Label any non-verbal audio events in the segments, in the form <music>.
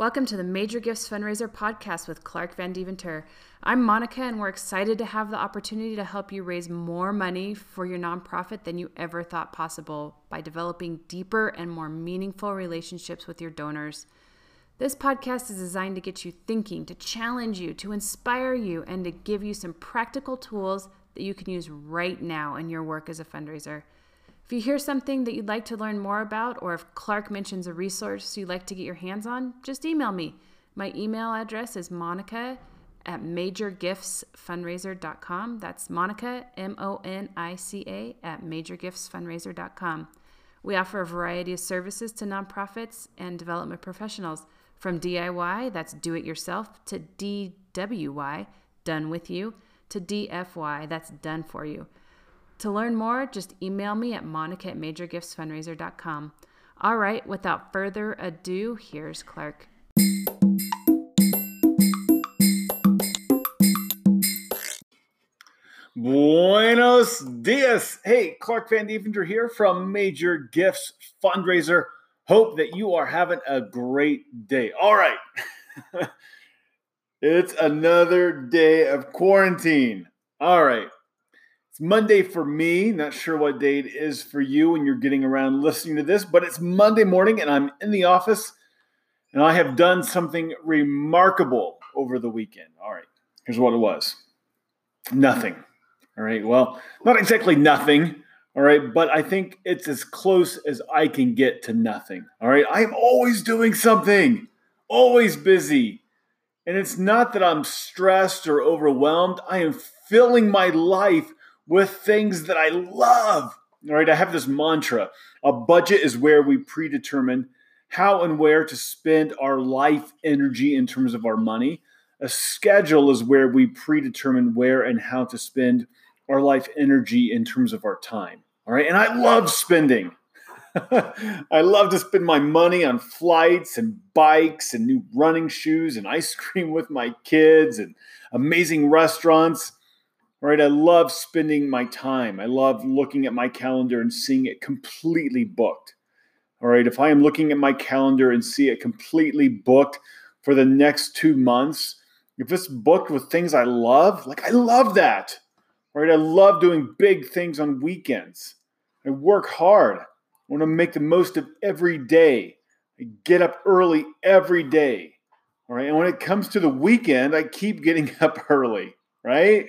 Welcome to the Major Gifts Fundraiser podcast with Clark Van Deventer. I'm Monica, and we're excited to have the opportunity to help you raise more money for your nonprofit than you ever thought possible by developing deeper and more meaningful relationships with your donors. This podcast is designed to get you thinking, to challenge you, to inspire you, and to give you some practical tools that you can use right now in your work as a fundraiser. If you hear something that you'd like to learn more about, or if Clark mentions a resource you'd like to get your hands on, just email me. My email address is monica at majorgiftsfundraiser.com. That's Monica, M O N I C A, at majorgiftsfundraiser.com. We offer a variety of services to nonprofits and development professionals. From DIY, that's do it yourself, to DWY, done with you, to DFY, that's done for you. To learn more, just email me at monica at majorgiftsfundraiser.com. All right, without further ado, here's Clark. Buenos dias. Hey, Clark Van Deventer here from Major Gifts Fundraiser Hope that you are having a great day. All right. <laughs> it's another day of quarantine. All right. It's Monday for me. Not sure what day it is for you when you're getting around listening to this, but it's Monday morning and I'm in the office and I have done something remarkable over the weekend. All right. Here's what it was nothing. All right. Well, not exactly nothing. All right. But I think it's as close as I can get to nothing. All right. I'm always doing something, always busy. And it's not that I'm stressed or overwhelmed. I am filling my life with things that I love. All right. I have this mantra a budget is where we predetermine how and where to spend our life energy in terms of our money. A schedule is where we predetermine where and how to spend our life energy in terms of our time. All right. And I love spending. <laughs> I love to spend my money on flights and bikes and new running shoes and ice cream with my kids and amazing restaurants. Right. I love spending my time. I love looking at my calendar and seeing it completely booked. All right. If I am looking at my calendar and see it completely booked for the next two months, if it's booked with things I love, like I love that. Right? I love doing big things on weekends. I work hard. I want to make the most of every day. I get up early every day. All right. And when it comes to the weekend, I keep getting <laughs> up early, right?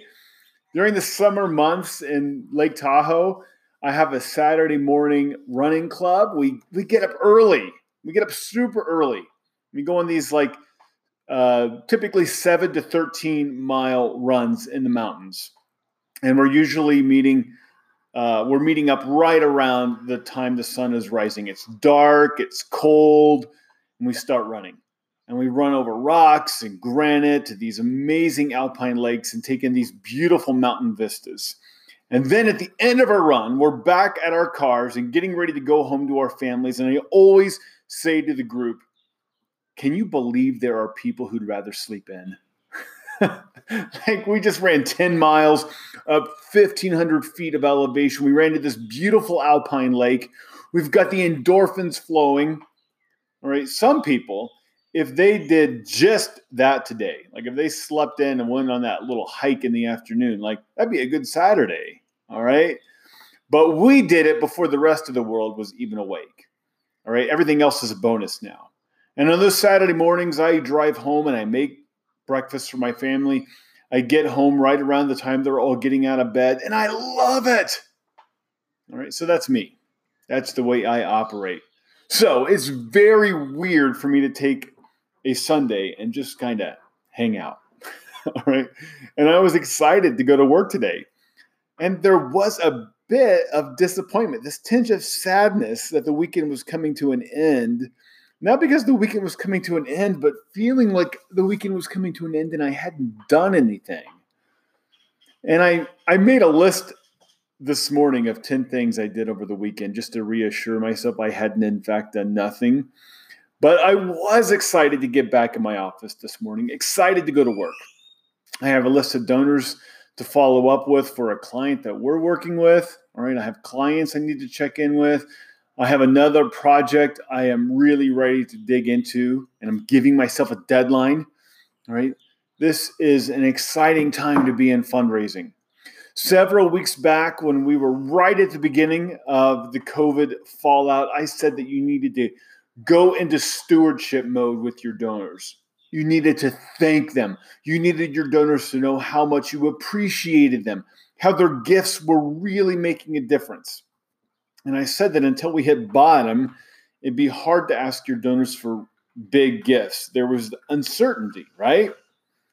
During the summer months in Lake Tahoe, I have a Saturday morning running club. We we get up early. We get up super early. We go on these like uh, typically seven to 13 mile runs in the mountains and we're usually meeting uh, we're meeting up right around the time the sun is rising it's dark it's cold and we start running and we run over rocks and granite to these amazing alpine lakes and take in these beautiful mountain vistas. And then at the end of our run we're back at our cars and getting ready to go home to our families. And i always say to the group can you believe there are people who'd rather sleep in? <laughs> Like we just ran 10 miles up 1500 feet of elevation. We ran to this beautiful alpine lake. We've got the endorphins flowing. All right some people if they did just that today like if they slept in and went on that little hike in the afternoon like that'd be a good saturday all right but we did it before the rest of the world was even awake all right everything else is a bonus now and on those saturday mornings i drive home and i make breakfast for my family. I get home right around the time they're all getting out of bed, and I love it. All right, so that's me. That's the way I operate. So it's very weird for me to take a Sunday and just kind of hang out. <laughs> all right. And I was excited to go to work today. And there was a bit of disappointment, this tinge of sadness that the weekend was coming to an end not because the weekend was coming to an end, but feeling like the weekend was coming to an end and I hadn't done anything. And I I made a list this morning of 10 things I did over the weekend just to reassure myself I hadn't in fact done nothing. But I was excited to get back in my office this morning, excited to go to work. I have a list of donors to follow up with for a client that we're working with. All right, I have clients I need to check in with. I have another project I am really ready to dig into, and I'm giving myself a deadline. All right. This is an exciting time to be in fundraising. Several weeks back, when we were right at the beginning of the COVID fallout, I said that you needed to go into stewardship mode with your donors. You needed to thank them. You needed your donors to know how much you appreciated them, how their gifts were really making a difference. And I said that until we hit bottom, it'd be hard to ask your donors for big gifts. There was uncertainty, right?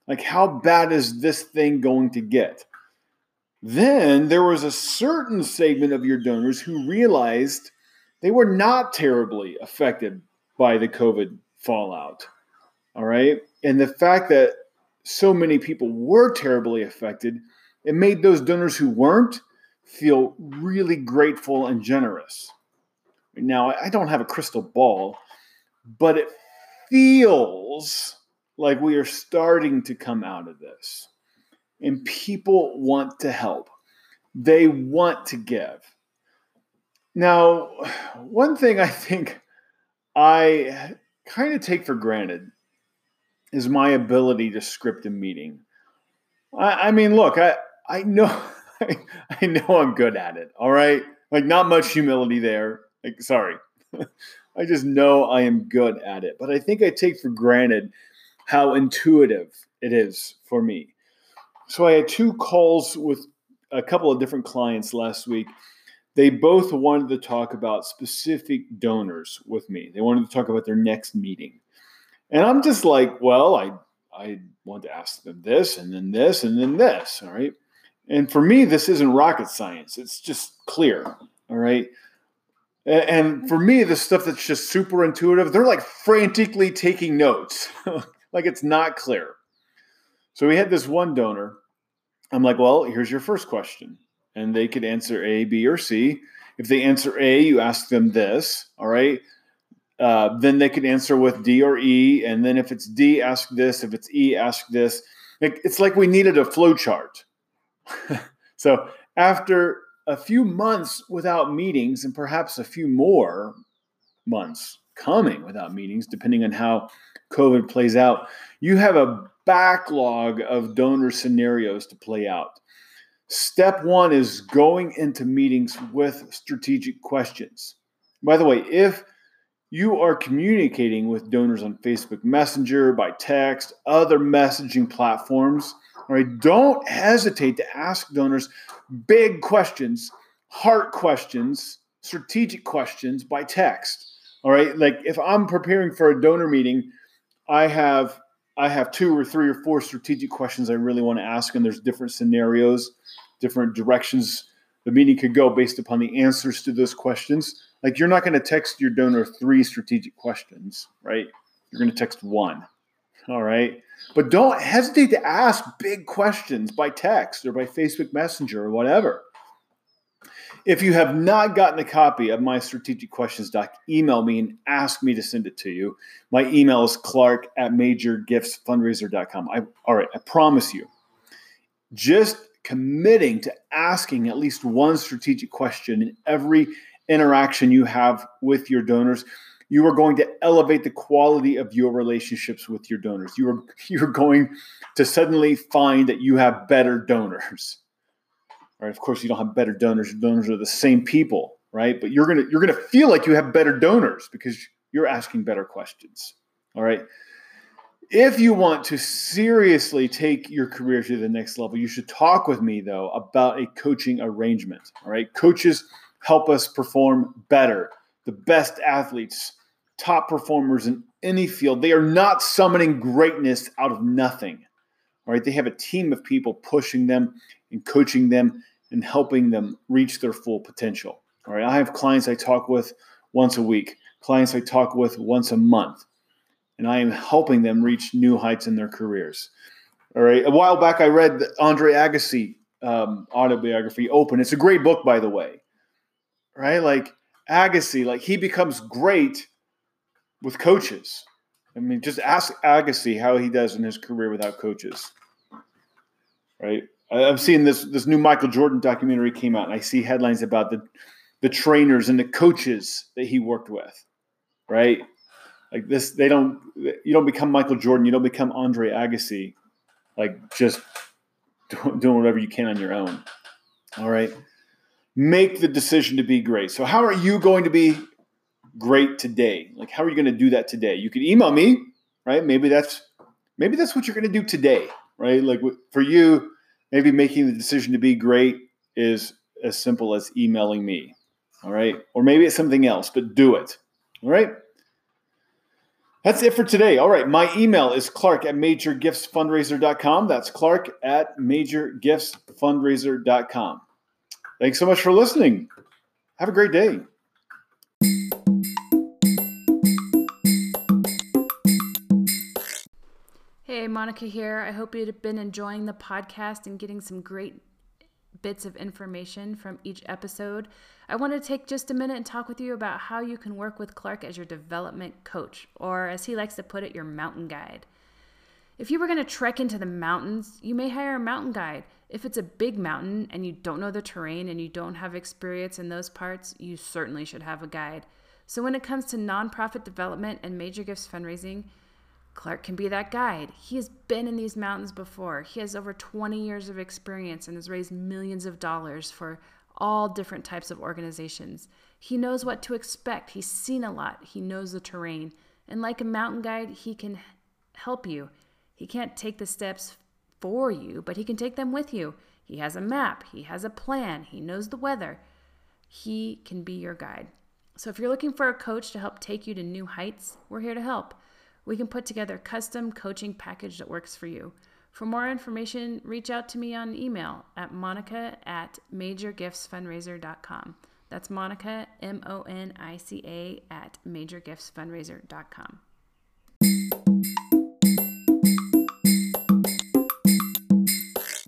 Like, how bad is this thing going to get? Then there was a certain segment of your donors who realized they were not terribly affected by the COVID fallout. All right. And the fact that so many people were terribly affected, it made those donors who weren't feel really grateful and generous. Now, I don't have a crystal ball, but it feels like we are starting to come out of this. And people want to help, they want to give. Now, one thing I think I kind of take for granted is my ability to script a meeting. I, I mean, look, I, I know <laughs> I know I'm good at it. All right. Like not much humility there. Like, sorry. <laughs> I just know I am good at it. But I think I take for granted how intuitive it is for me. So I had two calls with a couple of different clients last week. They both wanted to talk about specific donors with me. They wanted to talk about their next meeting. And I'm just like, well, I I want to ask them this and then this and then this. All right. And for me, this isn't rocket science. It's just clear. All right. And for me, the stuff that's just super intuitive, they're like frantically taking notes, <laughs> like it's not clear. So we had this one donor. I'm like, well, here's your first question. And they could answer A, B, or C. If they answer A, you ask them this. All right. Uh, then they could answer with D or E. And then if it's D, ask this. If it's E, ask this. It's like we needed a flow chart <laughs> so after a few months without meetings, and perhaps a few more months coming without meetings, depending on how COVID plays out, you have a backlog of donor scenarios to play out. Step one is going into meetings with strategic questions. By the way, if you are communicating with donors on Facebook Messenger, by text, other messaging platforms, right, don't hesitate to ask donors big questions, heart questions, strategic questions by text. All right, like if I'm preparing for a donor meeting, I have I have two or three or four strategic questions I really want to ask, and there's different scenarios, different directions the meeting could go based upon the answers to those questions. Like you're not going to text your donor three strategic questions, right? You're going to text one. All right. But don't hesitate to ask big questions by text or by Facebook Messenger or whatever. If you have not gotten a copy of my strategic questions doc, email me and ask me to send it to you. My email is clark at majorgiftsfundraiser.com. I, all right, I promise you, just committing to asking at least one strategic question in every interaction you have with your donors you are going to elevate the quality of your relationships with your donors. You are <laughs> you're going to suddenly find that you have better donors. Right? Of course, you don't have better donors. Your donors are the same people, right? But you're gonna you're gonna feel like you have better donors because you're asking better questions. All right. If you want to seriously take your career to the next level, you should talk with me though about a coaching arrangement. All right. Coaches help us perform better. The best athletes top performers in any field. They are not summoning greatness out of nothing. Right? They have a team of people pushing them and coaching them and helping them reach their full potential. All right. I have clients I talk with once a week, clients I talk with once a month, and I am helping them reach new heights in their careers. All right. A while back, I read Andre Agassi um, autobiography, Open. It's a great book, by the way. Right? Like Agassi, like he becomes great with coaches. I mean, just ask Agassi how he does in his career without coaches. Right? I've seen this this new Michael Jordan documentary came out, and I see headlines about the the trainers and the coaches that he worked with, right? Like this, they don't. You don't become Michael Jordan. You don't become Andre Agassi, like just <laughs> doing whatever you can on your own. All right. Make the decision to be great. So, how are you going to be great today? Like, how are you going to do that today? You can email me, right? Maybe that's maybe that's what you're going to do today, right? Like for you, maybe making the decision to be great is as simple as emailing me, all right? Or maybe it's something else, but do it, all right? That's it for today. All right. My email is clark at majorgiftsfundraiser.com. That's clark at majorgiftsfundraiser.com. Thanks so much for listening. Have a great day. Monica here. I hope you've been enjoying the podcast and getting some great bits of information from each episode. I want to take just a minute and talk with you about how you can work with Clark as your development coach, or as he likes to put it, your mountain guide. If you were going to trek into the mountains, you may hire a mountain guide. If it's a big mountain and you don't know the terrain and you don't have experience in those parts, you certainly should have a guide. So, when it comes to nonprofit development and major gifts fundraising, Clark can be that guide. He has been in these mountains before. He has over 20 years of experience and has raised millions of dollars for all different types of organizations. He knows what to expect. He's seen a lot. He knows the terrain. And like a mountain guide, he can help you. He can't take the steps for you, but he can take them with you. He has a map, he has a plan, he knows the weather. He can be your guide. So if you're looking for a coach to help take you to new heights, we're here to help we can put together a custom coaching package that works for you. For more information, reach out to me on email at monica at majorgiftsfundraiser.com. That's Monica, M O N I C A, at majorgiftsfundraiser.com.